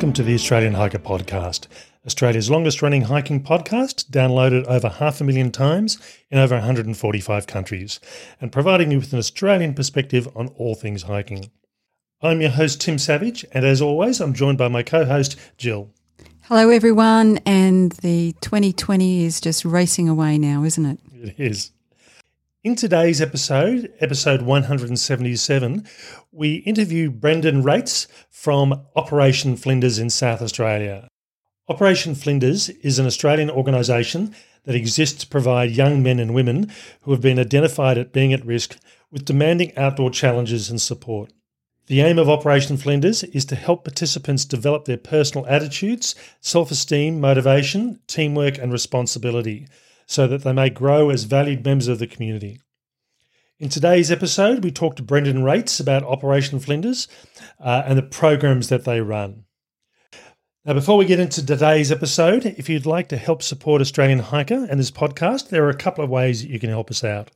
Welcome to the Australian Hiker Podcast, Australia's longest running hiking podcast, downloaded over half a million times in over 145 countries, and providing you with an Australian perspective on all things hiking. I'm your host, Tim Savage, and as always, I'm joined by my co host, Jill. Hello, everyone, and the 2020 is just racing away now, isn't it? It is. In today's episode, episode 177, we interview Brendan Rates from Operation Flinders in South Australia. Operation Flinders is an Australian organisation that exists to provide young men and women who have been identified at being at risk with demanding outdoor challenges and support. The aim of Operation Flinders is to help participants develop their personal attitudes, self esteem, motivation, teamwork, and responsibility so that they may grow as valued members of the community. In today's episode, we talk to Brendan Rates about Operation Flinders uh, and the programs that they run. Now, before we get into today's episode, if you'd like to help support Australian Hiker and this podcast, there are a couple of ways that you can help us out.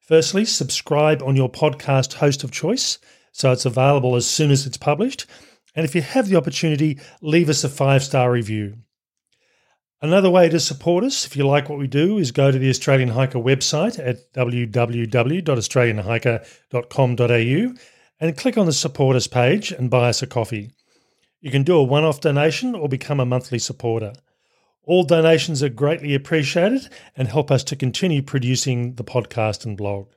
Firstly, subscribe on your podcast host of choice so it's available as soon as it's published. And if you have the opportunity, leave us a five star review. Another way to support us, if you like what we do, is go to the Australian Hiker website at www.australianhiker.com.au and click on the Support Us page and buy us a coffee. You can do a one off donation or become a monthly supporter. All donations are greatly appreciated and help us to continue producing the podcast and blog.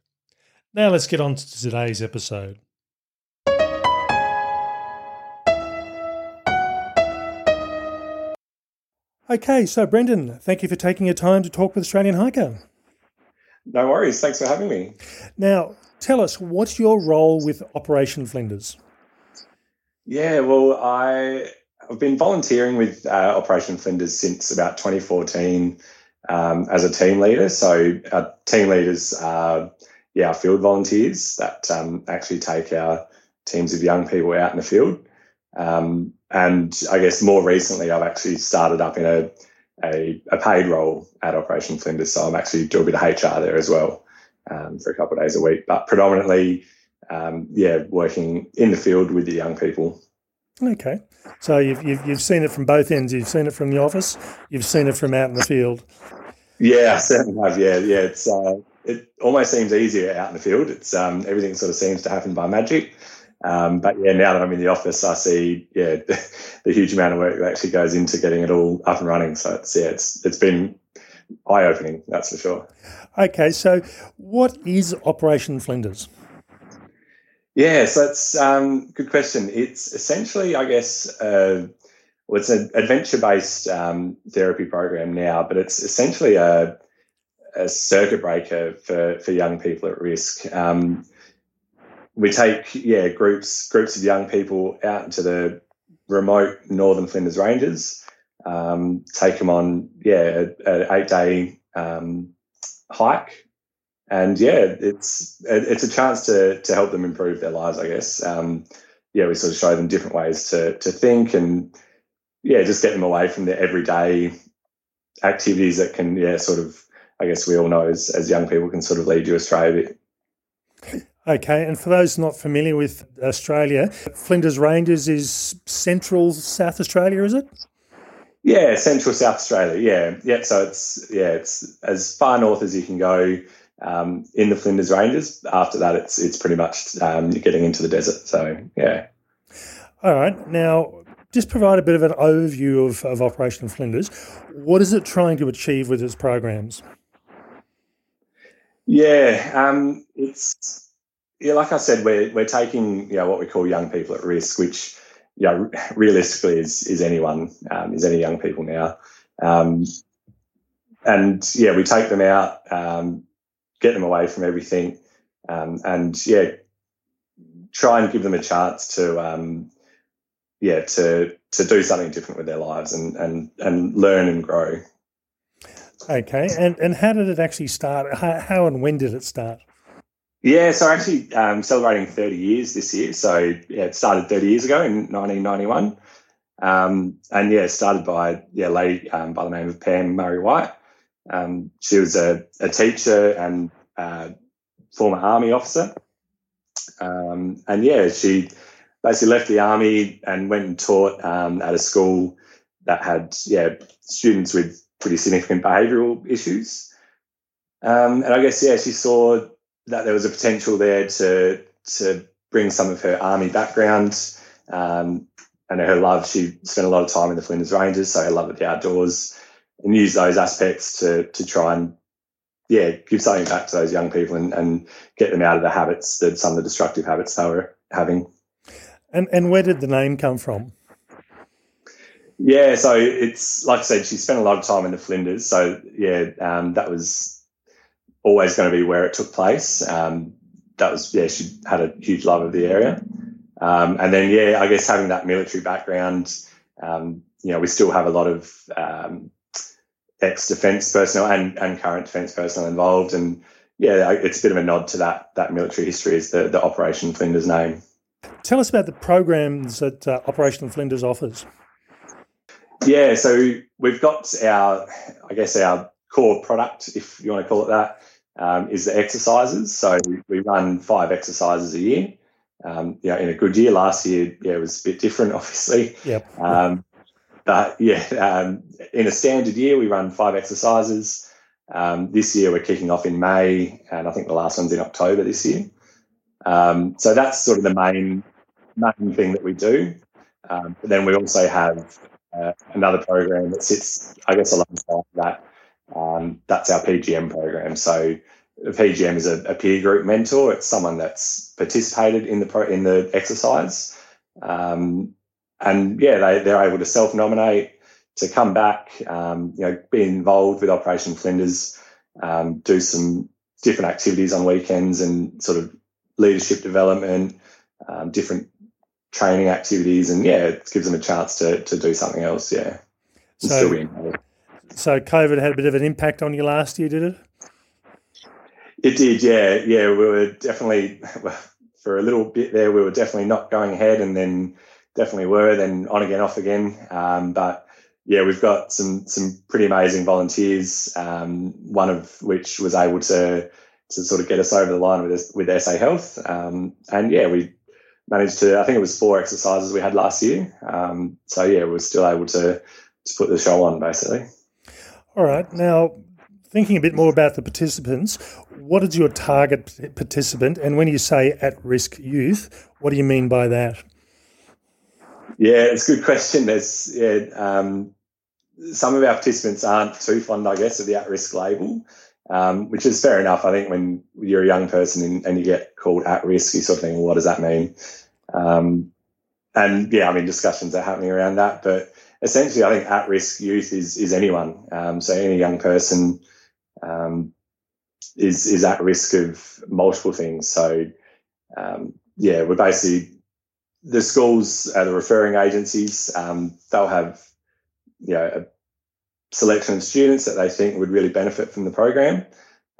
Now let's get on to today's episode. Okay, so Brendan, thank you for taking your time to talk with Australian Hiker. No worries. Thanks for having me. Now, tell us, what's your role with Operation Flinders? Yeah, well, I, have been volunteering with uh, Operation Flinders since about 2014 um, as a team leader. So, our team leaders are, yeah, our field volunteers that um, actually take our teams of young people out in the field. Um, and I guess more recently, I've actually started up in a, a, a, paid role at Operation Flinders. So I'm actually doing a bit of HR there as well um, for a couple of days a week, but predominantly, um, yeah, working in the field with the young people. Okay. So you've, you've, you've seen it from both ends. You've seen it from the office, you've seen it from out in the field. Yeah, I certainly have. Yeah, yeah. It's uh, it almost seems easier out in the field. It's um, everything sort of seems to happen by magic. Um, but yeah, now that I'm in the office, I see yeah the huge amount of work that actually goes into getting it all up and running. So it's yeah, it's it's been eye opening, that's for sure. Okay, so what is Operation Flinders? Yeah, so that's um, good question. It's essentially, I guess, uh, well, it's an adventure-based um, therapy program now, but it's essentially a, a circuit breaker for for young people at risk. Um, we take yeah groups groups of young people out into the remote northern Flinders Ranges, um, take them on yeah an eight day um, hike, and yeah it's it's a chance to to help them improve their lives. I guess um, yeah we sort of show them different ways to to think and yeah just get them away from their everyday activities that can yeah sort of I guess we all know as, as young people can sort of lead you astray a bit. Okay, and for those not familiar with Australia, Flinders Ranges is central South Australia, is it? Yeah, central South Australia. Yeah, yeah. So it's yeah, it's as far north as you can go um, in the Flinders Ranges. After that, it's it's pretty much um, you're getting into the desert. So yeah. All right. Now, just provide a bit of an overview of, of Operation Flinders. What is it trying to achieve with its programs? Yeah, um, it's yeah, like I said, we're we're taking you know what we call young people at risk, which you know, realistically is is anyone, um, is any young people now, um, and yeah, we take them out, um, get them away from everything, um, and yeah, try and give them a chance to um, yeah to to do something different with their lives and and and learn and grow. Okay, and and how did it actually start? How, how and when did it start? Yeah, so actually um, celebrating 30 years this year. So yeah, it started 30 years ago in 1991. Um, and yeah, started by yeah, a lady um, by the name of Pam Murray White. Um, she was a, a teacher and uh, former army officer. Um, and yeah, she basically left the army and went and taught um, at a school that had yeah students with pretty significant behavioural issues. And I guess yeah, she saw that there was a potential there to to bring some of her army background um, and her love. She spent a lot of time in the Flinders Ranges, so her love of the outdoors, and use those aspects to to try and yeah give something back to those young people and, and get them out of the habits that some of the destructive habits they were having. And and where did the name come from? Yeah, so it's like I said, she spent a lot of time in the Flinders. So yeah, um, that was always going to be where it took place. Um, that was yeah, she had a huge love of the area, um, and then yeah, I guess having that military background, um, you know, we still have a lot of um, ex defence personnel and and current defence personnel involved, and yeah, it's a bit of a nod to that that military history is the the Operation Flinders name. Tell us about the programs that uh, Operation Flinders offers. Yeah, so we've got our, I guess, our core product, if you want to call it that, um, is the exercises. So we run five exercises a year. Um, know, in a good year, last year, yeah, it was a bit different, obviously. Yep. Um, but yeah, um, in a standard year, we run five exercises. Um, this year, we're kicking off in May, and I think the last one's in October this year. Um, so that's sort of the main main thing that we do. but then we also have uh, another program that sits, I guess, alongside that. Um, that's our PGM program. So a PGM is a, a, peer group mentor. It's someone that's participated in the pro, in the exercise, um, and yeah, they they're able to self nominate to come back, um, you know, be involved with Operation Flinders, um, do some different activities on weekends, and sort of leadership development, um, different training activities, and yeah, it gives them a chance to to do something else. Yeah, so, so COVID had a bit of an impact on you last year, did it? It did, yeah, yeah. We were definitely for a little bit there. We were definitely not going ahead, and then definitely were. Then on again, off again. Um, but yeah, we've got some some pretty amazing volunteers. Um, one of which was able to to sort of get us over the line with with SA Health. Um, and yeah, we managed to. I think it was four exercises we had last year. Um, so yeah, we are still able to to put the show on basically. All right, now thinking a bit more about the participants, what is your target participant? And when you say at risk youth, what do you mean by that? Yeah, it's a good question. There's yeah, um, some of our participants aren't too fond, I guess, of the at risk label um, which is fair enough. I think when you're a young person and, you get called at risk, you sort of think, well, what does that mean? Um, and yeah, I mean, discussions are happening around that. But essentially, I think at risk youth is is anyone. Um, so any young person um, is is at risk of multiple things. So um, yeah, we're basically the schools are the referring agencies. Um, they'll have you know a selection of students that they think would really benefit from the program.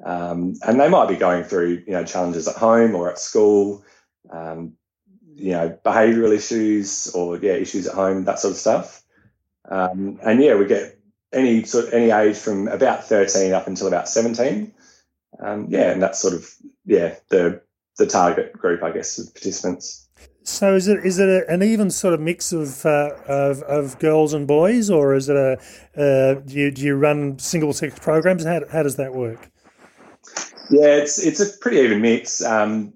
Um, and they might be going through, you know, challenges at home or at school, um, you know, behavioural issues or yeah, issues at home, that sort of stuff. Um, and yeah, we get any sort of any age from about 13 up until about 17. Um, yeah, and that's sort of yeah the the target group, I guess, of participants. So is it is it a, an even sort of mix of, uh, of, of girls and boys, or is it a uh, do you do you run single sex programs? How how does that work? Yeah, it's it's a pretty even mix. Um,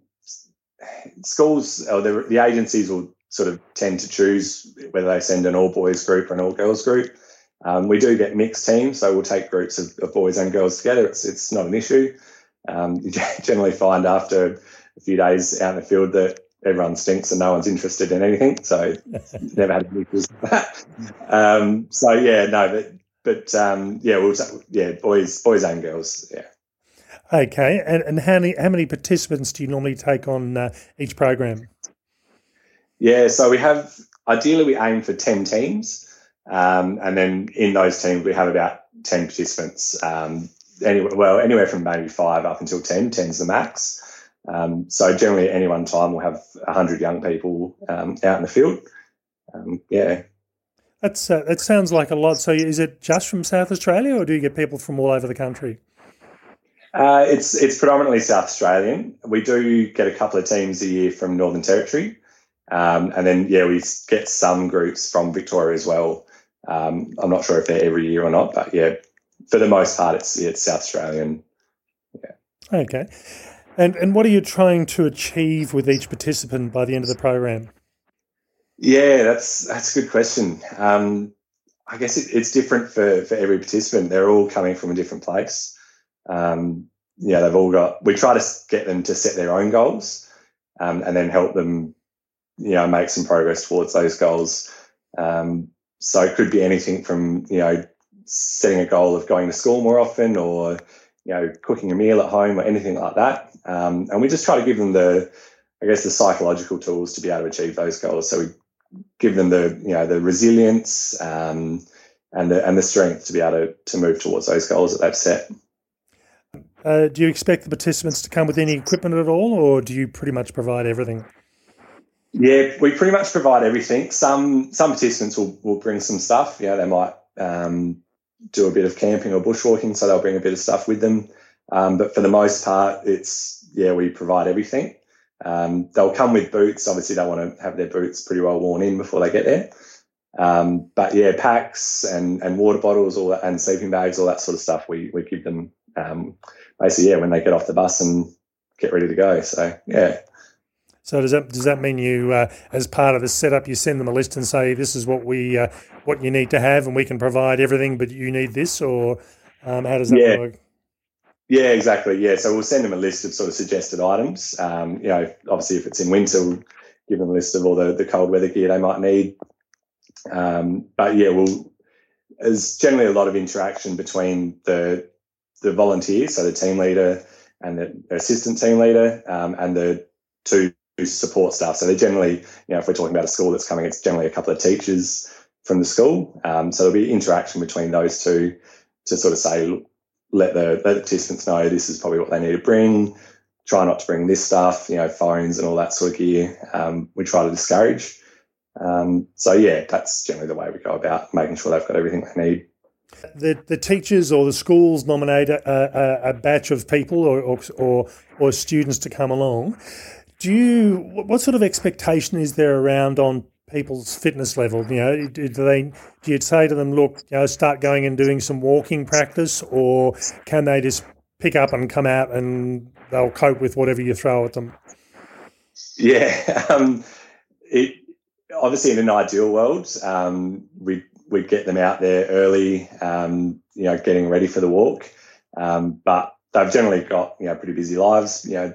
schools or the, the agencies will sort of tend to choose whether they send an all boys group or an all girls group. Um, we do get mixed teams, so we'll take groups of, of boys and girls together. It's it's not an issue. Um, you generally find after a few days out in the field that everyone stinks and no one's interested in anything. So never had any issues with that. Um, so yeah, no, but but um, yeah, we'll yeah, boys, boys and girls, yeah. Okay, and and how many how many participants do you normally take on uh, each program? Yeah, so we have ideally we aim for ten teams, um, and then in those teams we have about ten participants. Um, anywhere, well, anywhere from maybe five up until ten. Ten's the max. Um, so generally, at any one time, we'll have 100 young people um, out in the field. Um, yeah. That's uh, that sounds like a lot. So is it just from South Australia, or do you get people from all over the country? Uh, it's it's predominantly South Australian. We do get a couple of teams a year from Northern Territory, Um, and then, yeah, we get some groups from Victoria as well. Um, I'm not sure if they're every year or not, but yeah, for the most part, it's it's South Australian. Yeah. Okay. And and what are you trying to achieve with each participant by the end of the program? Yeah, that's that's a good question. Um, I guess it, it's different for for every participant. They're all coming from a different place. Um, yeah, they've all got. We try to get them to set their own goals, um, and then help them, you know, make some progress towards those goals. Um, so it could be anything from you know setting a goal of going to school more often, or you know cooking a meal at home, or anything like that. Um, and we just try to give them the, I guess, the psychological tools to be able to achieve those goals. So we give them the you know the resilience um, and the and the strength to be able to, to move towards those goals that they've set. Uh, do you expect the participants to come with any equipment at all, or do you pretty much provide everything? Yeah, we pretty much provide everything. Some some participants will, will bring some stuff. Yeah, they might um, do a bit of camping or bushwalking, so they'll bring a bit of stuff with them. Um, but for the most part, it's yeah, we provide everything. Um, they'll come with boots. Obviously, they want to have their boots pretty well worn in before they get there. Um, but yeah, packs and, and water bottles, all that, and sleeping bags, all that sort of stuff. We we give them um, basically yeah when they get off the bus and get ready to go. So yeah. So does that does that mean you, uh, as part of the setup, you send them a list and say this is what we uh, what you need to have, and we can provide everything, but you need this, or um, how does that yeah. work? Yeah, exactly. Yeah, so we'll send them a list of sort of suggested items. Um, you know, obviously, if it's in winter, we'll give them a list of all the, the cold weather gear they might need. Um, but yeah, we'll there's generally a lot of interaction between the the volunteers, so the team leader and the assistant team leader, um, and the two support staff. So they're generally, you know, if we're talking about a school that's coming, it's generally a couple of teachers from the school. Um, so there'll be interaction between those two to sort of say, let the, let the participants know this is probably what they need to bring. Try not to bring this stuff, you know, phones and all that sort of gear. Um, we try to discourage. Um, so yeah, that's generally the way we go about making sure they've got everything they need. The, the teachers or the schools nominate a, a, a batch of people or, or, or, or students to come along. Do you what sort of expectation is there around on people's fitness level? You know, do they do you say to them, look, you know, start going and doing some walking practice, or can they just pick up and come out and they'll cope with whatever you throw at them? Yeah, um, it obviously in an ideal world, um, we we'd get them out there early, um, you know, getting ready for the walk, um, but they've generally got you know pretty busy lives, you know,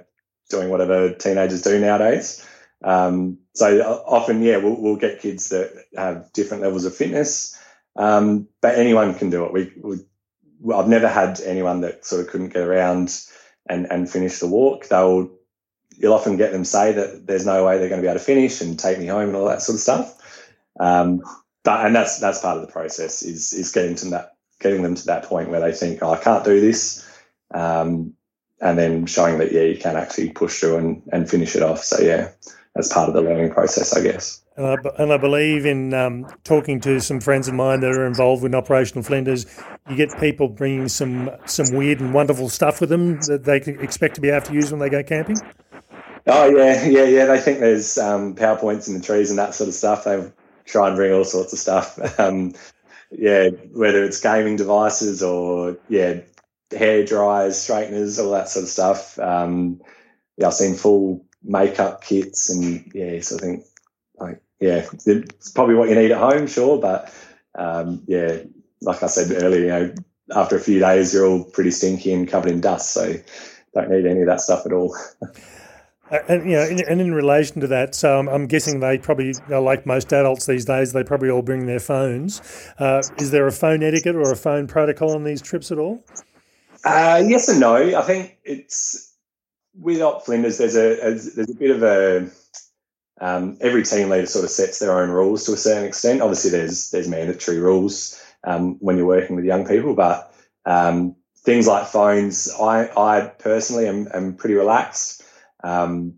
doing whatever teenagers do nowadays. Um, so uh, often, yeah, we'll, we'll, get kids that have different levels of fitness, um, but anyone can do it. We, we, I've never had anyone that sort of couldn't get around and, and finish the walk. They'll, you'll often get them say that there's no way they're going to be able to finish and take me home and all that sort of stuff. Um, but and that's that's part of the process is is getting to that getting them to that point where they think, oh, I can't do this. Um, and then showing that yeah you can actually push through and, and finish it off so yeah as part of the learning process i guess and I, and I believe in um, talking to some friends of mine that are involved in Operational Flinders, you get people bringing some some weird and wonderful stuff with them that they can expect to be able to use when they go camping. Oh yeah, yeah, yeah. They think there's um, powerpoints in the trees and that sort of stuff. They try and bring all sorts of stuff. Um, yeah, whether it's gaming devices or yeah, hair dryers, straighteners, all that sort of stuff. Um, yeah, I've seen full makeup kits, and yeah, so I think like yeah, it's probably what you need at home, sure, but um, yeah, like I said earlier, you know, after a few days, you're all pretty stinky and covered in dust, so don't need any of that stuff at all. Uh, and you know, in, and in relation to that, so I'm, I'm guessing they probably, like most adults these days, they probably all bring their phones. Uh, is there a phone etiquette or a phone protocol on these trips at all? Uh, yes and no. I think it's with Op Flinders. There's a, a there's a bit of a um, every team leader sort of sets their own rules to a certain extent. Obviously, there's there's mandatory rules um, when you're working with young people, but um, things like phones, I I personally am, am pretty relaxed. Um,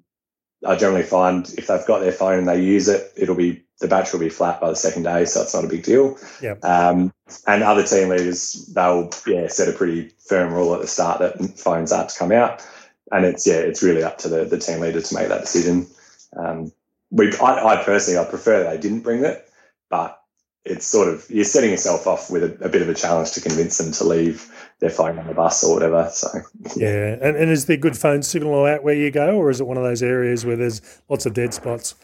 I generally find if they've got their phone and they use it, it'll be the battery will be flat by the second day, so it's not a big deal. Yeah. Um, and other team leaders, they'll yeah set a pretty firm rule at the start that phones aren't to come out, and it's yeah it's really up to the, the team leader to make that decision. Um, we, I, I, personally, I prefer they didn't bring it, but it's sort of you're setting yourself off with a, a, bit of a challenge to convince them to leave their phone on the bus or whatever. So yeah, and, and is there good phone signal out where you go, or is it one of those areas where there's lots of dead spots?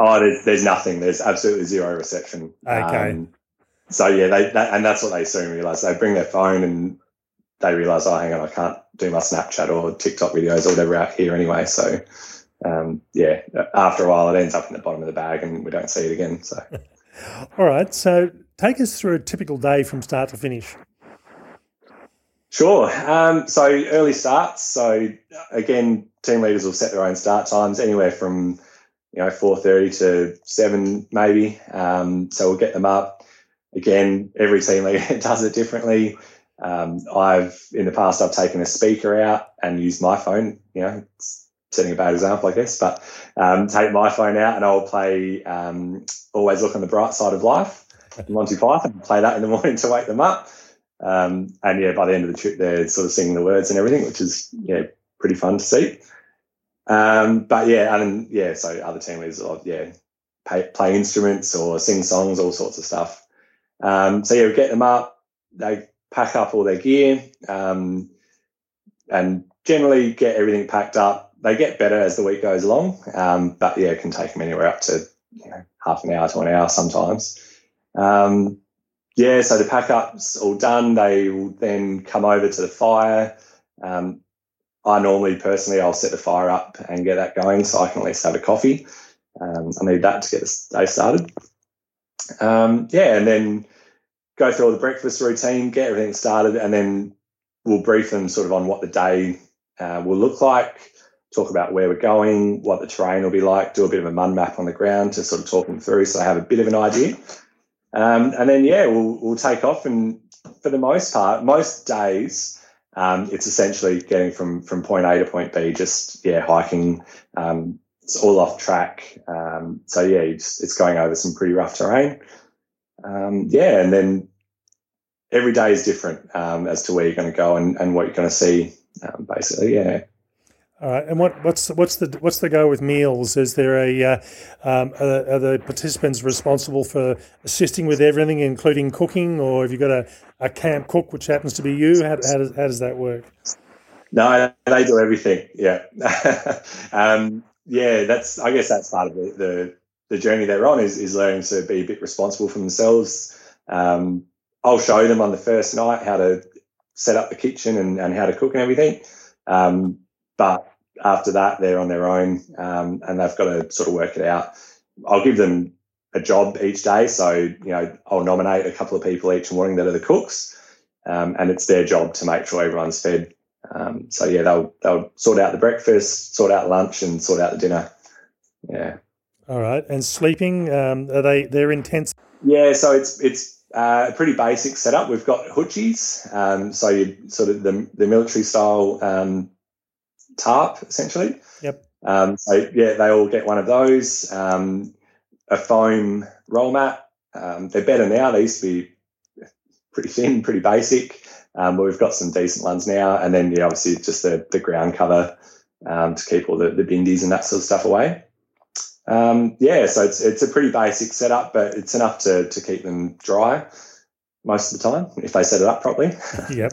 Oh, there's, there's nothing. There's absolutely zero reception. Okay. Um, so yeah, they, they, and that's what they soon realise. They bring their phone and they realise, oh, hang on, I can't do my Snapchat or TikTok videos or whatever out here anyway. So um, yeah, after a while, it ends up in the bottom of the bag and we don't see it again. So. All right. So take us through a typical day from start to finish. Sure. Um, so early starts. So again, team leaders will set their own start times, anywhere from you know four thirty to seven maybe. Um, so we'll get them up. Again, every team does it differently. Um, I've in the past I've taken a speaker out and used my phone. You know, setting a bad example, I guess, but um, take my phone out and I'll play um, Always Look on the Bright Side of Life, Monty Python, play that in the morning to wake them up. Um, and yeah, by the end of the trip, they're sort of singing the words and everything, which is yeah pretty fun to see. Um, but yeah, and yeah, so other team leaders, will, yeah, pay, play instruments or sing songs, all sorts of stuff. Um, so yeah, we get them up. They pack up all their gear um, and generally get everything packed up they get better as the week goes along, um, but yeah, it can take them anywhere up to you know, half an hour to an hour sometimes. Um, yeah, so the pack up's all done. They will then come over to the fire. Um, I normally, personally, I'll set the fire up and get that going so I can at least have a coffee. Um, I need that to get the day started. Um, yeah, and then go through all the breakfast routine, get everything started, and then we'll brief them sort of on what the day uh, will look like talk about where we're going, what the terrain will be like, do a bit of a mud map on the ground to sort of talk them through so they have a bit of an idea. Um, and then, yeah, we'll, we'll take off. And for the most part, most days, um, it's essentially getting from, from point A to point B, just, yeah, hiking. Um, it's all off track. Um, so, yeah, it's, it's, going over some pretty rough terrain. Um, yeah, and then every day is different um, as to where you're going to go and, and what you're going to see, basically, yeah. All right, and what, what's what's the what's the go with meals? Is there a uh, um, are, are, the participants responsible for assisting with everything, including cooking, or have you got a, a camp cook which happens to be you? How, how does how does that work? No, they do everything. Yeah, um, yeah. That's I guess that's part of the, the, the journey they're on is is learning to be a bit responsible for themselves. Um, I'll show them on the first night how to set up the kitchen and, and how to cook and everything. Um, but after that, they're on their own um, and they've got to sort of work it out. I'll give them a job each day. So, you know, I'll nominate a couple of people each morning that are the cooks, um, and it's their job to make sure everyone's fed. Um, so, yeah, they'll, they'll sort out the breakfast, sort out lunch, and sort out the dinner. Yeah. All right. And sleeping, um, are they, they're in tents? Yeah. So it's, it's, uh, a pretty basic setup. We've got hutchies, um, so you sort of the, the military style um, tarp essentially. Yep. Um, so yeah, they all get one of those. Um, a foam roll mat. Um, they're better now. They used to be pretty thin, pretty basic, um, but we've got some decent ones now. And then yeah, obviously just the the ground cover um, to keep all the, the bindies and that sort of stuff away. Um, yeah, so it's it's a pretty basic setup, but it's enough to to keep them dry most of the time if they set it up properly. yep.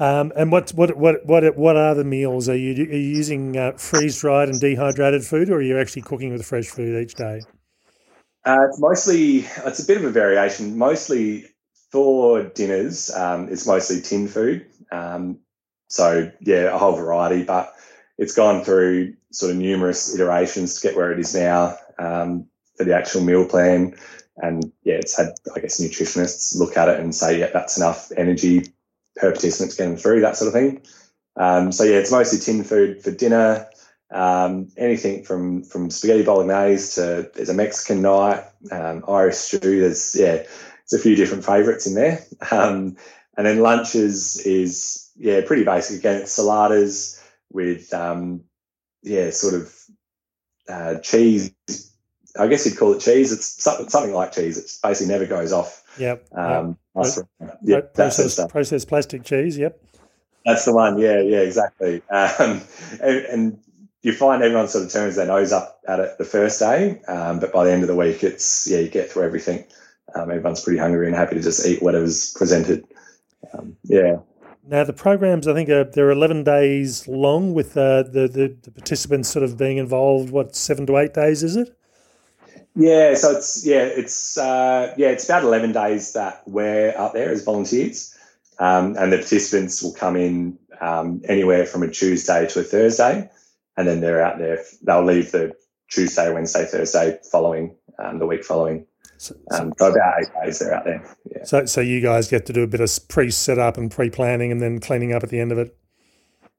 Um, and what what what what what are the meals? Are you, are you using uh, freeze dried and dehydrated food, or are you actually cooking with fresh food each day? Uh, it's mostly it's a bit of a variation. Mostly for dinners, um, it's mostly tin food. Um, so yeah, a whole variety, but it's gone through sort of numerous iterations to get where it is now um, for the actual meal plan. And yeah, it's had I guess nutritionists look at it and say, yeah, that's enough energy per participants getting through, that sort of thing. Um, so yeah, it's mostly tin food for dinner. Um, anything from from spaghetti bolognese to there's a Mexican night, um, Irish stew. There's yeah, there's a few different favourites in there. Um, and then lunches is yeah pretty basic. Again, it's saladas with um, yeah sort of uh, cheese. I guess you'd call it cheese. It's something like cheese. It basically never goes off Yep. Um, yep. Yeah, processed, processed plastic cheese. Yep. That's the one. Yeah, yeah, exactly. Um, and, and, you find everyone sort of turns their nose up at it the first day, um, but by the end of the week, it's yeah, you get through everything. Um, everyone's pretty hungry and happy to just eat whatever's presented. Um, yeah. Now the programs, I think, are, they're eleven days long, with uh, the, the the participants sort of being involved. What seven to eight days is it? Yeah, so it's yeah, it's uh, yeah, it's about eleven days that we're out there as volunteers, um, and the participants will come in um, anywhere from a Tuesday to a Thursday, and then they're out there. They'll leave the Tuesday, Wednesday, Thursday following um, the week following. So, um, so, about eight days they're out there. Yeah. So, so you guys get to do a bit of pre-setup and pre-planning, and then cleaning up at the end of it.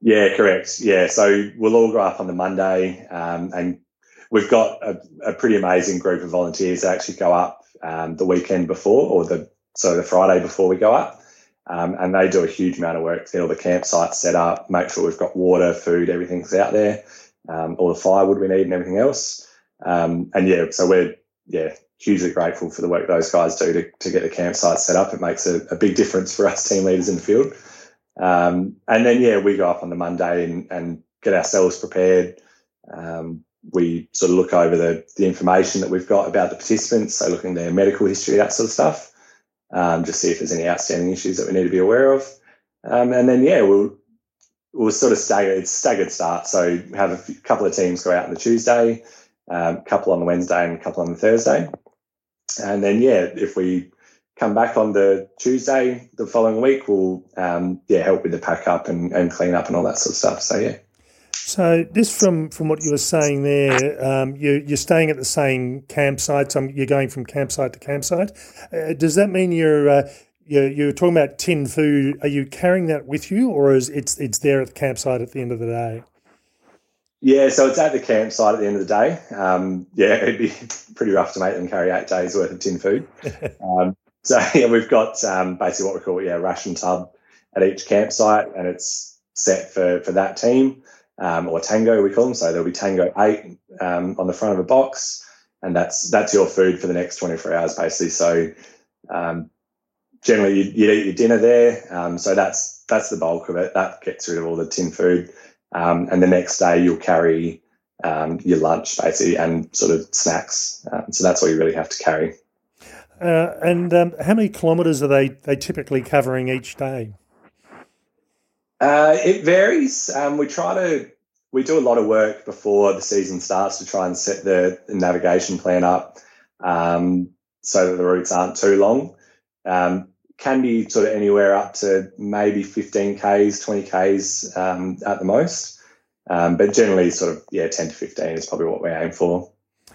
Yeah, correct. Yeah, so we'll all go up on the Monday, um, and we've got a, a, pretty amazing group of volunteers that actually go up um, the weekend before, or the so the Friday before we go up. Um, and they do a huge amount of work. Get all the campsites set up, make sure we've got water, food, everything's out there, um, all the firewood we need, and everything else. Um, and yeah, so we're yeah hugely grateful for the work those guys do to, to get the campsite set up. It makes a, a big difference for us team leaders in the field. Um, and then yeah, we go up on the Monday and, and get ourselves prepared. Um, we sort of look over the, the information that we've got about the participants, so looking at their medical history, that sort of stuff um, just see if there's any outstanding issues that we need to be aware of. Um, and then, yeah, we'll we'll sort of stagger it's staggered start. So have a few, couple of teams go out on the Tuesday, um, a couple on the Wednesday, and a couple on the Thursday. And then, yeah, if we come back on the Tuesday the following week, we'll um, yeah help with the pack up and, and clean up and all that sort of stuff. So yeah. So, just from, from what you were saying there, um, you, you're staying at the same campsite. So you're going from campsite to campsite. Uh, does that mean you're, uh, you're you're talking about tin food? Are you carrying that with you, or is it's it's there at the campsite at the end of the day? Yeah, so it's at the campsite at the end of the day. Um, yeah, it'd be pretty rough to make them carry eight days worth of tin food. um, so yeah, we've got um, basically what we call yeah ration tub at each campsite, and it's set for for that team um, or Tango, we call them. So there'll be Tango 8 um, on the front of a box, and that's that's your food for the next 24 hours, basically. So um, generally, you, you eat your dinner there. Um, so that's that's the bulk of it. That gets rid of all the tin food. Um, and the next day, you'll carry um, your lunch, basically, and sort of snacks. so that's all you really have to carry. Uh, and how many kilometres are they, they typically covering each day? Uh, it varies. Um, we try to we do a lot of work before the season starts to try and set the, navigation plan up um, so that the routes aren't too long. Um, can be sort of anywhere up to maybe 15 k's, 20 k's um, at the most, um, but generally sort of yeah 10 to 15 is probably what we aim for.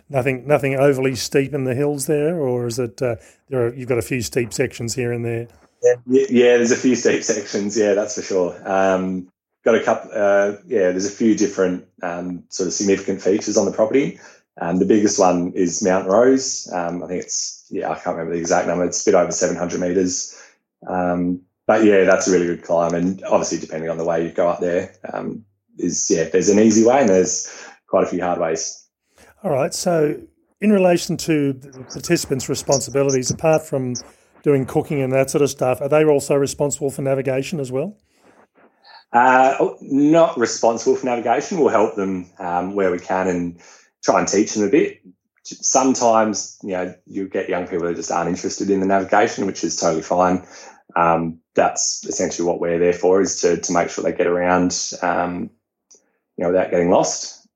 Nothing, nothing overly steep in the hills there, or is it uh, there? Are, you've got a few steep sections here and there. Yeah, yeah, there's a few steep sections. Yeah, that's for sure. Um, got a couple. Uh, yeah, there's a few different um, sort of significant features on the property. Um, the biggest one is Mount Rose. Um, I think it's yeah, I can't remember the exact number. It's a bit over 700 meters. Um, but yeah, that's a really good climb, and obviously depending on the way you go up there, um, is yeah, there's an easy way and there's quite a few hard ways. All right, so in relation to participants' responsibilities, apart from doing cooking and that sort of stuff, are they also responsible for navigation as well? Uh, oh, not responsible for navigation. We'll help them um, where we can and try and teach them a bit. Sometimes, you know, you get young people that just aren't interested in the navigation, which is totally fine. Um, that's essentially what we're there for, is to to make sure they get around, um, you know, without getting lost.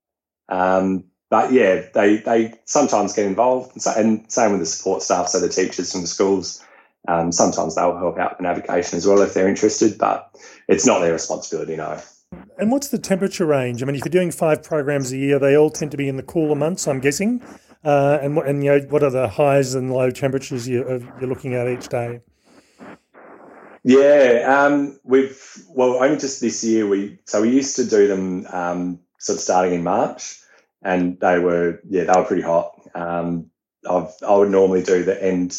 Um, but yeah, they they sometimes get involved, and, so, and same with the support staff, so the teachers from the schools. Um, sometimes they'll help out with navigation as well if they're interested, but it's not their responsibility, no. And what's the temperature range? I mean, if you're doing five programs a year, they all tend to be in the cooler months, I'm guessing. Uh, and and you know, what are the highs and low temperatures you, are looking at each day? Yeah, um, we've well only just this year we so we used to do them um, sort of starting in March, and they were yeah they were pretty hot. Um, I've I would normally do the end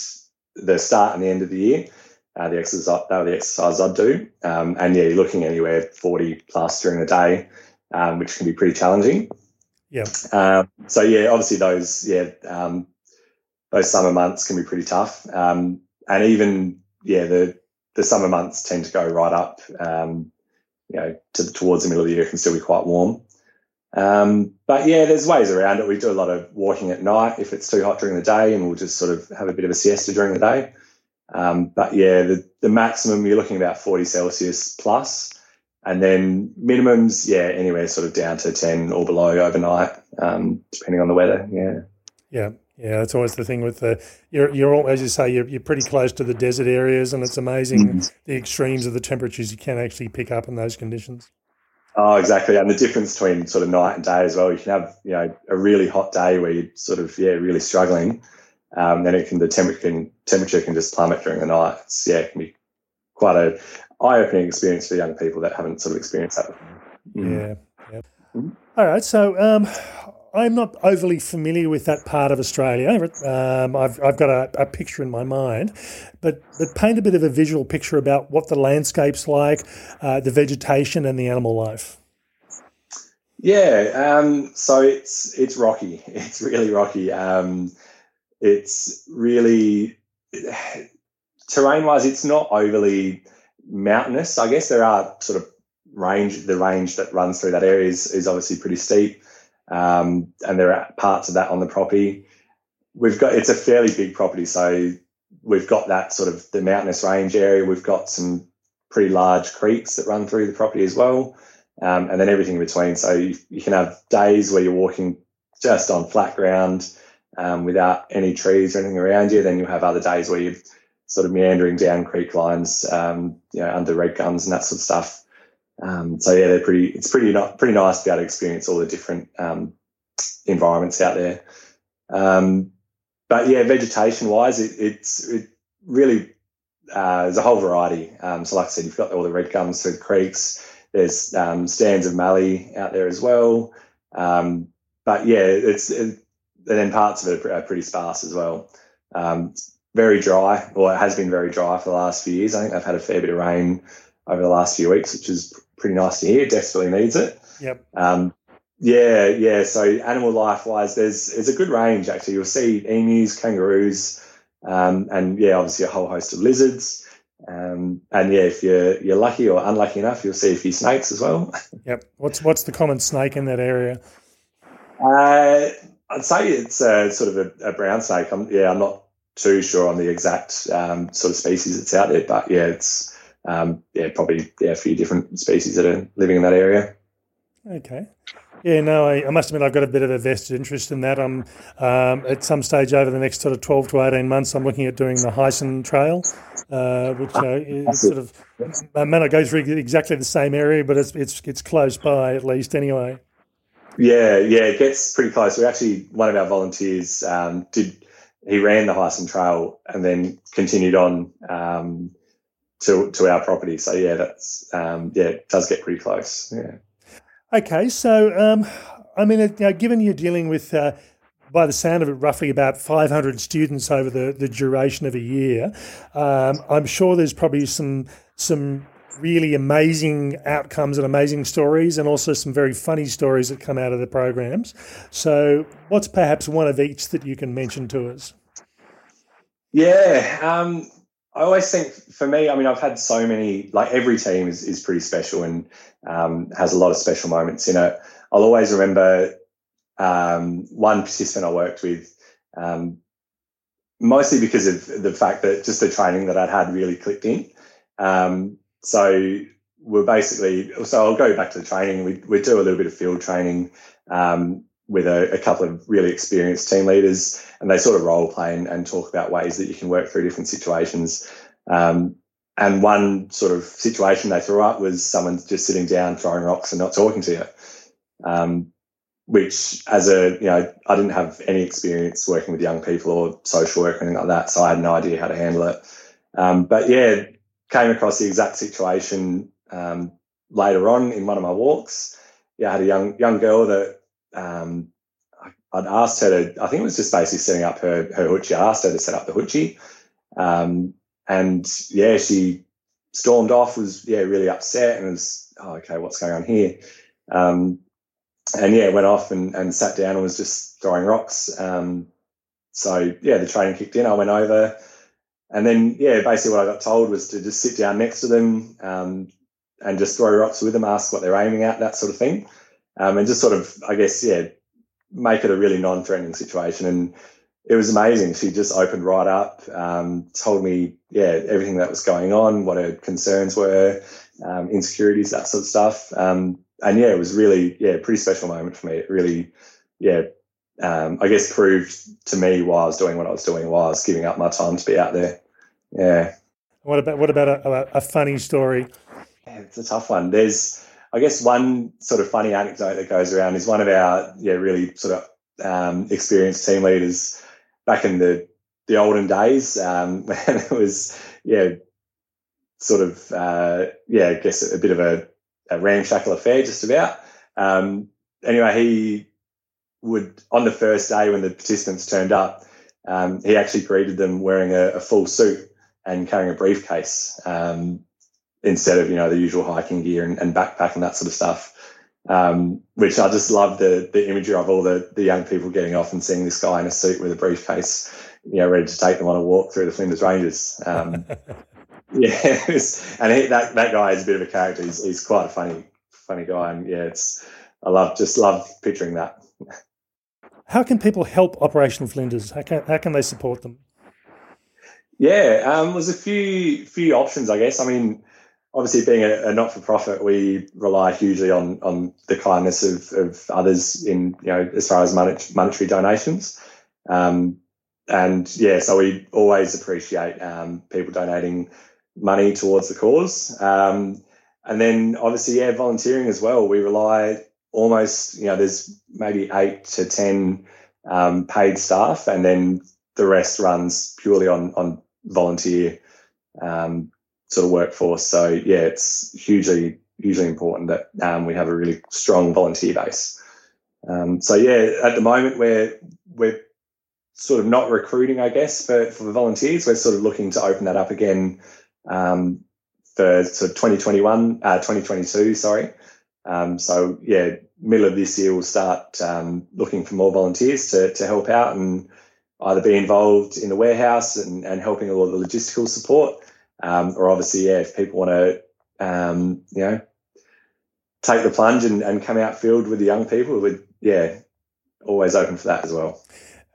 the start and the end of the year. Uh, the exercise they were the exercises I'd do, um, and yeah, you're looking anywhere 40 plus during the day, um, which can be pretty challenging. Yeah. Um, so yeah, obviously those yeah um, those summer months can be pretty tough, um, and even yeah the the summer months tend to go right up, um, you know, to, towards the middle of the year can still be quite warm. Um, but yeah, there's ways around it. We do a lot of walking at night if it's too hot during the day, and we'll just sort of have a bit of a siesta during the day. Um, but yeah, the, the maximum you're looking about 40 Celsius plus, and then minimums, yeah, anywhere sort of down to 10 or below overnight, um, depending on the weather. Yeah. Yeah. Yeah, that's always the thing with the you're you're all, as you say you're, you're pretty close to the desert areas, and it's amazing mm-hmm. the extremes of the temperatures you can actually pick up in those conditions. Oh, exactly, and the difference between sort of night and day as well. You can have you know a really hot day where you're sort of yeah really struggling, um, then it can the temperature can temperature can just plummet during the night. It's, yeah, it can be quite a eye opening experience for young people that haven't sort of experienced that. Mm. Yeah. yeah. Mm-hmm. All right, so um, I'm not overly familiar with that part of Australia. Um, I've, I've got a, a, picture in my mind, but, but paint a bit of a visual picture about what the landscape's like, uh, the vegetation, and the animal life. Yeah, um, so it's it's rocky. It's really rocky. Um, it's really terrain wise, it's not overly mountainous. I guess there are sort of range. The range that runs through that area is, is obviously pretty steep um, and there are parts of that on the property. We've got it's a fairly big property, so we've got that sort of the mountainous range area. We've got some pretty large creeks that run through the property as well, um, and then everything in between. So you, you, can have days where you're walking just on flat ground um, without any trees or anything around you. Then you'll have other days where you're sort of meandering down creek lines, um, you know, under red gums and that sort of stuff. Um, so yeah, they're pretty. It's pretty pretty nice to be able to experience all the different um, environments out there. Um, but yeah, vegetation wise, it, it's it really uh, there's a whole variety. Um, so like I said, you've got all the red gums through the creeks. There's um, stands of mallee out there as well. Um, but yeah, it's it, and then parts of it are pretty sparse as well. very dry, or it has been very dry for the last few years. I think they've had a fair bit of rain over the last few weeks, which is pretty nice to hear. Desperately needs it. Yep. Um, yeah, yeah. So animal life wise, there's there's a good range actually. You'll see emus, kangaroos, um, and yeah, obviously a whole host of lizards. Um, and yeah, if you're you're lucky or unlucky enough, you'll see a few snakes as well. Yep. What's what's the common snake in that area? Uh, I'd say it's uh, sort of a, a, brown snake. I'm, yeah, I'm not too sure on the exact um, sort of species that's out there, but yeah, it's um, yeah, probably yeah, a few different species that are living in that area. Okay. Yeah, no, I, I, must admit I've got a bit of a vested interest in that. I'm um, at some stage over the next sort of twelve to eighteen months. I'm looking at doing the Heysen Trail, uh, which uh, is sort of I may not go through exactly the same area, but it's it's it's close by at least anyway. Yeah, yeah, it gets pretty close. We actually one of our volunteers um, did he ran the Heysen Trail and then continued on um, to to our property. So yeah, that's um, yeah, it does get pretty close. Yeah. Okay, so um, I mean, you know, given you're dealing with, uh, by the sound of it, roughly about 500 students over the, the duration of a year, um, I'm sure there's probably some some really amazing outcomes and amazing stories, and also some very funny stories that come out of the programs. So, what's perhaps one of each that you can mention to us? Yeah, um, I always think for me, I mean, I've had so many, like every team is, is pretty special and um, has a lot of special moments in it. I'll always remember um, one participant I worked with, um, mostly because of the fact that just the training that I'd had really clicked in. Um, so we're basically, so I'll go back to the training. We, we do a little bit of field training um, with a, a, couple of really experienced team leaders, and they sort of role play and, and talk about ways that you can work through different situations. Um, and one sort of situation they threw up was someone just sitting down, throwing rocks, and not talking to you. Um, which, as a you know, I didn't have any experience working with young people or social work or anything like that, so I had no idea how to handle it. Um, but yeah, came across the exact situation um, later on in one of my walks. Yeah, I had a young young girl that um, I'd asked her to, I think it was just basically setting up her, her hoochie. I asked her to set up the hoochie. Um, and yeah, she stormed off, was, yeah, really upset and was, oh, okay, what's going on here? Um, and yeah, went off and, and sat down and was just throwing rocks. Um, so yeah, the training kicked in. I went over and then, yeah, basically what I got told was to just sit down next to them um, and just throw rocks with them, ask what they're aiming at, that sort of thing. Um, and just sort of, I guess, yeah, make it a really non-threatening situation. And it was amazing. She just opened right up, um, told me, yeah, everything that was going on, what her concerns were, um, insecurities, that sort of stuff. Um, and yeah, it was really, yeah, pretty special moment for me. It really, yeah, um, I guess proved to me why I was doing what I was doing, why I was giving up my time to be out there. Yeah. What about what about a, a funny story? Yeah, it's a tough one. There's, I guess, one sort of funny anecdote that goes around is one of our yeah really sort of um, experienced team leaders back in the the olden days um, when it was yeah sort of uh, yeah I guess a bit of a, a ramshackle affair just about. Um, anyway, he would on the first day when the participants turned up, um, he actually greeted them wearing a, a, full suit and carrying a briefcase um, instead of you know the usual hiking gear and, and backpack and that sort of stuff. Um, which I just love the the imagery of all the the young people getting off and seeing this guy in a suit with a briefcase, you know, ready to take them on a walk through the Flinders Ranges. Um, yeah, and he, that that guy is a bit of a character. He's, he's quite a funny funny guy, and yeah, it's I love just love picturing that. How can people help Operation Flinders? How can, how can they support them? Yeah, um, there's a few few options, I guess. I mean, obviously being a, a not for profit, we rely hugely on on the kindness of, of others in you know as far as monetary donations. Um, and yeah, so we always appreciate um, people donating money towards the cause. Um, and then obviously, yeah, volunteering as well. We rely almost, you know, there's maybe eight to 10 um, paid staff, and then the rest runs purely on, on volunteer um, sort of workforce. So yeah, it's hugely hugely important that um, we have a really strong volunteer base. Um, so yeah, at the moment we're we're sort of not recruiting, I guess, for for volunteers. We're sort of looking to open that up again um, for sort of 2021, uh, 2022, sorry. Um, so yeah, middle of this year we'll start um, looking for more volunteers to to help out and either be involved in the warehouse and, and helping all of the logistical support um, or obviously, yeah, if people want to, um, you know, take the plunge and, and come out field with the young people, would yeah, always open for that as well.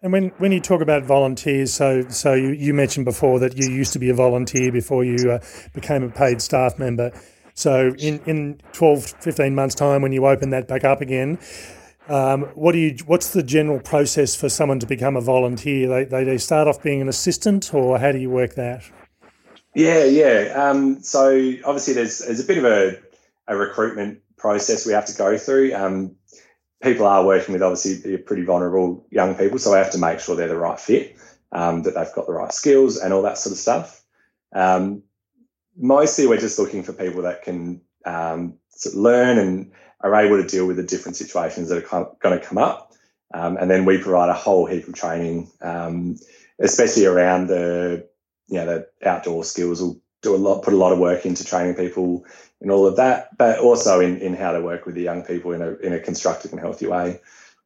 And when, when you talk about volunteers, so so you, you mentioned before that you used to be a volunteer before you uh, became a paid staff member. So in, in 12, 15 months' time, when you open that back up again, um, what do you? What's the general process for someone to become a volunteer? They, they, they start off being an assistant, or how do you work that? Yeah, yeah. Um, so obviously, there's there's a bit of a, a recruitment process we have to go through. Um, people are working with obviously pretty vulnerable young people, so we have to make sure they're the right fit, um, that they've got the right skills and all that sort of stuff. Um, mostly, we're just looking for people that can um, sort of learn and are able to deal with the different situations that are going to come up. Um, and then we provide a whole heap of training, especially around the you know, the outdoor skills will do a lot, put a lot of work into training people in all of that, but also in, in how to work with the young people in a, in a constructive and healthy way.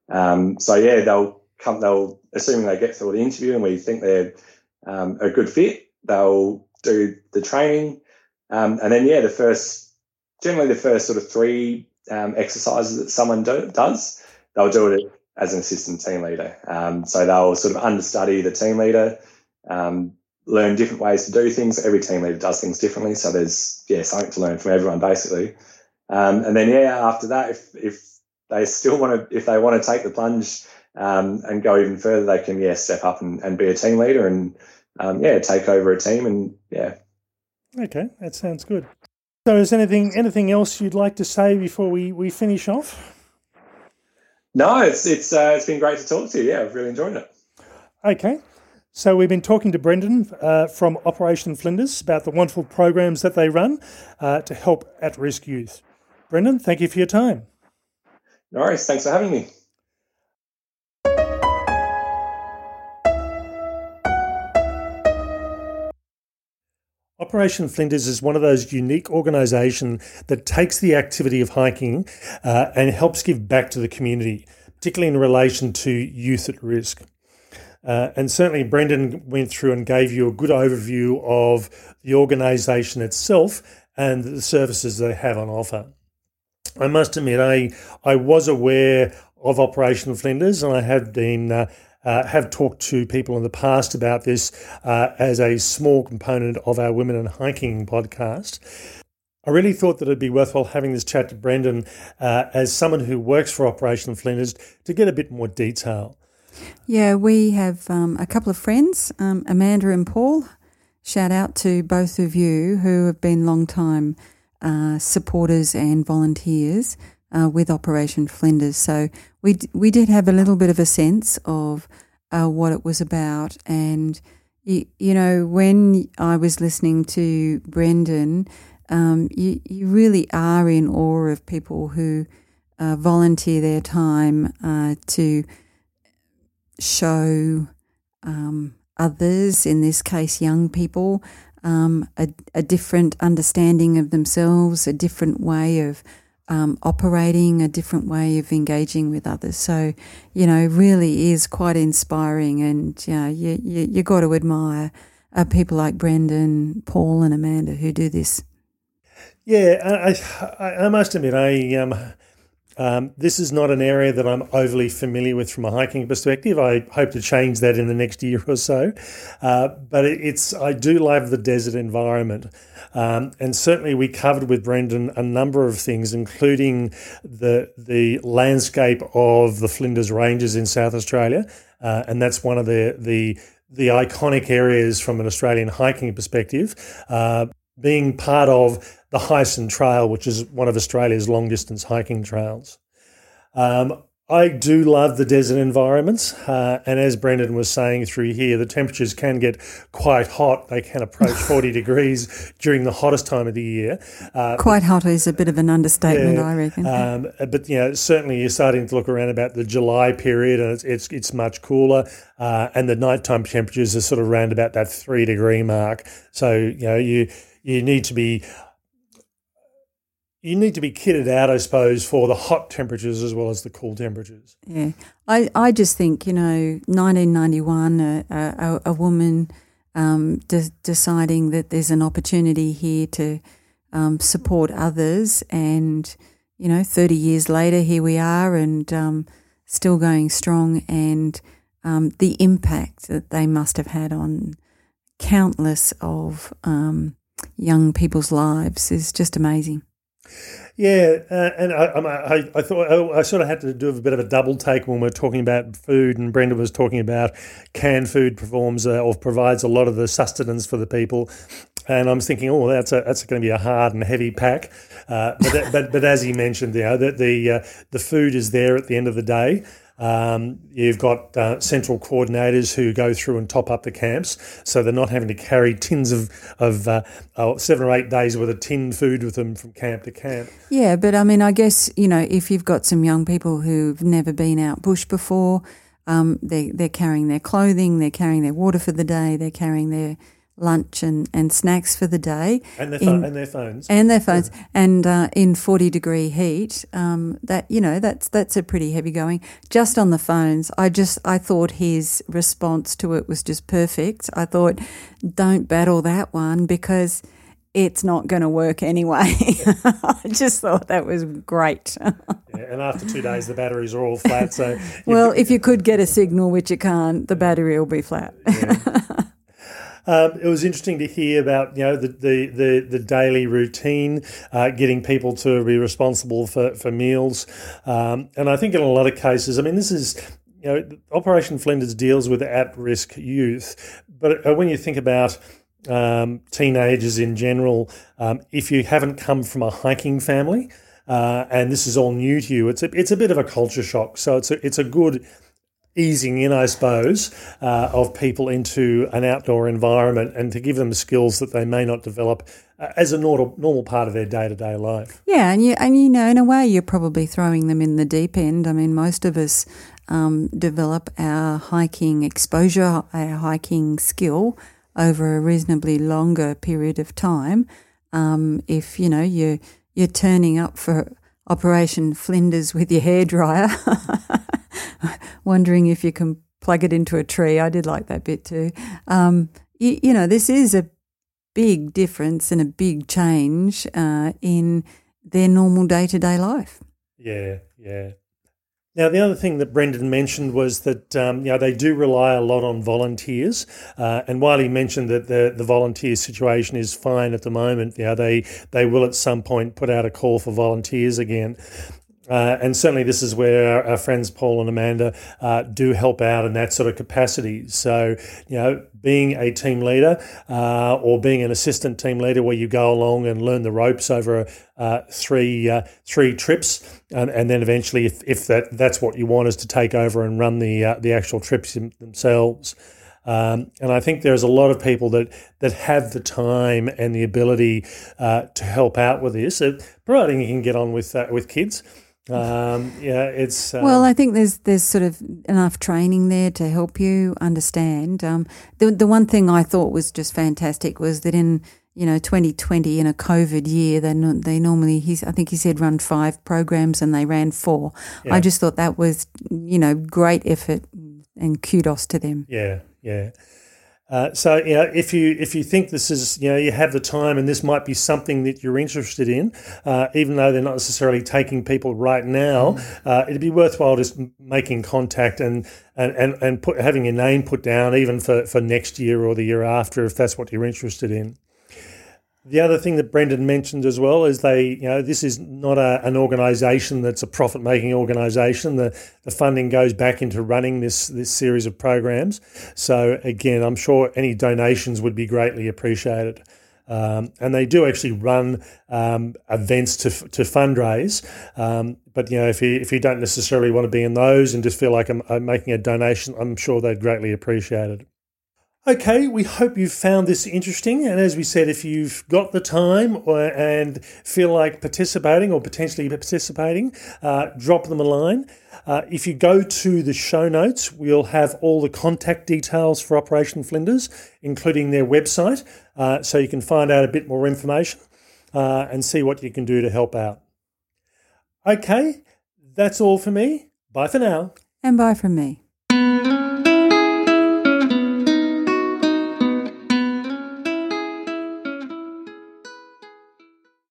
Um, so yeah, they'll come, they'll, assuming they get through the interview and we think they're um, a good fit, they'll do the training. Um, and then, yeah, the first, generally the first sort of three um, exercises that someone do, does, they'll do it as an assistant team leader. Um, so they'll sort of understudy the team leader, um, learn different ways to do things. Every team leader does things differently, so there's yeah something to learn from everyone basically. Um, and then yeah, after that, if if they still want to, if they want to take the plunge um, and go even further, they can yeah step up and, and be a team leader and um, yeah take over a team and yeah. Okay, that sounds good. So, is anything anything else you'd like to say before we we finish off? No, it's it's uh, it's been great to talk to you. Yeah, I've really enjoyed it. Okay, so we've been talking to Brendan uh, from Operation Flinders about the wonderful programs that they run uh, to help at-risk youth. Brendan, thank you for your time. No worries. Thanks for having me. Operation Flinders is one of those unique organisations that takes the activity of hiking uh, and helps give back to the community, particularly in relation to youth at risk. Uh, and certainly, Brendan went through and gave you a good overview of the organisation itself and the services they have on offer. I must admit, I I was aware of Operation Flinders, and I have been. Uh, uh, have talked to people in the past about this uh, as a small component of our Women in Hiking podcast. I really thought that it'd be worthwhile having this chat to Brendan uh, as someone who works for Operation Flinders to get a bit more detail. Yeah, we have um, a couple of friends, um, Amanda and Paul. Shout out to both of you who have been long time uh, supporters and volunteers uh, with Operation Flinders. So we d- we did have a little bit of a sense of uh, what it was about, and you, you know when I was listening to Brendan, um, you you really are in awe of people who uh, volunteer their time uh, to show um, others, in this case, young people, um, a, a, different understanding of themselves, a different way of um, operating, a different way of engaging with others. So, you know, really is quite inspiring, and you know, you you, you got to admire uh, people like Brendan, Paul, and Amanda who do this. Yeah, I, I, I must admit, I um, um, this is not an area that I'm overly familiar with from a hiking perspective. I hope to change that in the next year or so. Uh, but it's I do love the desert environment. Um, and certainly, we covered with Brendan a number of things, including the the landscape of the Flinders Ranges in South Australia, uh, and that's one of the the the iconic areas from an Australian hiking perspective. Uh, being part of the Heysen Trail, which is one of Australia's long distance hiking trails. Um, I do love the desert environments, uh, and as Brendan was saying through here, the temperatures can get quite hot. They can approach 40 degrees during the hottest time of the year. Uh, quite hot is a bit of an understatement, yeah, I reckon. Um, but you know, certainly you're starting to look around about the July period, and it's it's, it's much cooler, uh, and the nighttime temperatures are sort of around about that three degree mark. So you know you you need to be you need to be kitted out, I suppose, for the hot temperatures as well as the cool temperatures. Yeah, I, I just think you know, 1991, a, a, a woman um, de- deciding that there's an opportunity here to um, support others, and you know, 30 years later, here we are, and um, still going strong, and um, the impact that they must have had on countless of um, young people's lives is just amazing. Yeah, uh, and I, I, I thought I, sort of had to do a bit of a double take when we are talking about food, and Brendan was talking about canned food performs uh, or provides a lot of the sustenance for the people, and I'm thinking, oh, that's a, that's going to be a hard and heavy pack, uh, but, but but as he mentioned, you know, that the uh, the food is there at the end of the day. Um, you've got uh, central coordinators who go through and top up the camps, so they're not having to carry tins of of uh, oh, seven or eight days worth of tinned food with them from camp to camp. Yeah, but I mean, I guess you know if you've got some young people who've never been out bush before, um, they they're carrying their clothing, they're carrying their water for the day, they're carrying their lunch and, and snacks for the day. And their, in, and their phones. And their phones. Yeah. And uh, in 40 degree heat, um, that, you know, that's, that's a pretty heavy going. Just on the phones, I just, I thought his response to it was just perfect. I thought, don't battle that one because it's not going to work anyway. I just thought that was great. yeah, and after two days, the batteries are all flat. So, well, if you could get a signal, which you can't, the battery will be flat. Yeah. Um, it was interesting to hear about you know the the the, the daily routine, uh, getting people to be responsible for for meals, um, and I think in a lot of cases, I mean, this is you know Operation Flinders deals with at risk youth, but uh, when you think about um, teenagers in general, um, if you haven't come from a hiking family. Uh, and this is all new to you. It's a, it's a bit of a culture shock. So it's a, it's a good easing in, I suppose, uh, of people into an outdoor environment and to give them skills that they may not develop uh, as a normal, part of their day to day life. Yeah, and you and you know, in a way, you're probably throwing them in the deep end. I mean, most of us um, develop our hiking exposure, our hiking skill over a reasonably longer period of time. Um, if you know you you're turning up for Operation Flinders with your hairdryer. wondering if you can plug it into a tree. I did like that bit too. Um, you, you, know, this is a big difference and a big change uh, in their normal day to day life. Yeah, yeah. Now, the other thing that Brendan mentioned was that um, you know they do rely a lot on volunteers, uh, and while he mentioned that the the volunteer situation is fine at the moment, you know they they will at some point put out a call for volunteers again. Uh, and certainly, this is where our, our friends Paul and Amanda uh, do help out in that sort of capacity. So, you know, being a team leader uh, or being an assistant team leader, where you go along and learn the ropes over uh, three uh, three trips, and, and, then eventually, if, if that that's what you want, is to take over and run the uh, the actual trips themselves. Um, and I think there's a lot of people that that have the time and the ability to help out with this, providing you can get on with with kids. Um, yeah, it's um, well. I think there's there's sort of enough training there to help you understand. Um, the the one thing I thought was just fantastic was that in you know 2020 in a COVID year they they normally he's I think he said run five programs and they ran four. Yeah. I just thought that was you know great effort and kudos to them. Yeah, yeah. Uh, so you know, if you if you think this is you know you have the time and this might be something that you're interested in, uh, even though they're not necessarily taking people right now, mm. uh, it'd be worthwhile just making contact and and and, and put, having your name put down even for, for next year or the year after if that's what you're interested in. The other thing that Brendan mentioned as well is they, you know, this is not a, an organisation that's a profit making organisation. The the funding goes back into running this this series of programs. So again, I'm sure any donations would be greatly appreciated. Um, and they do actually run um, events to to fundraise. Um, but you know, if you if you don't necessarily want to be in those and just feel like I'm, I'm making a donation, I'm sure they'd greatly appreciate it. Okay, we hope you've found this interesting. And as we said, if you've got the time or, and feel like participating or potentially participating, uh, drop them a line. Uh, if you go to the show notes, we'll have all the contact details for Operation Flinders, including their website, uh, so you can find out a bit more information uh, and see what you can do to help out. Okay, that's all for me. Bye for now. And bye from me.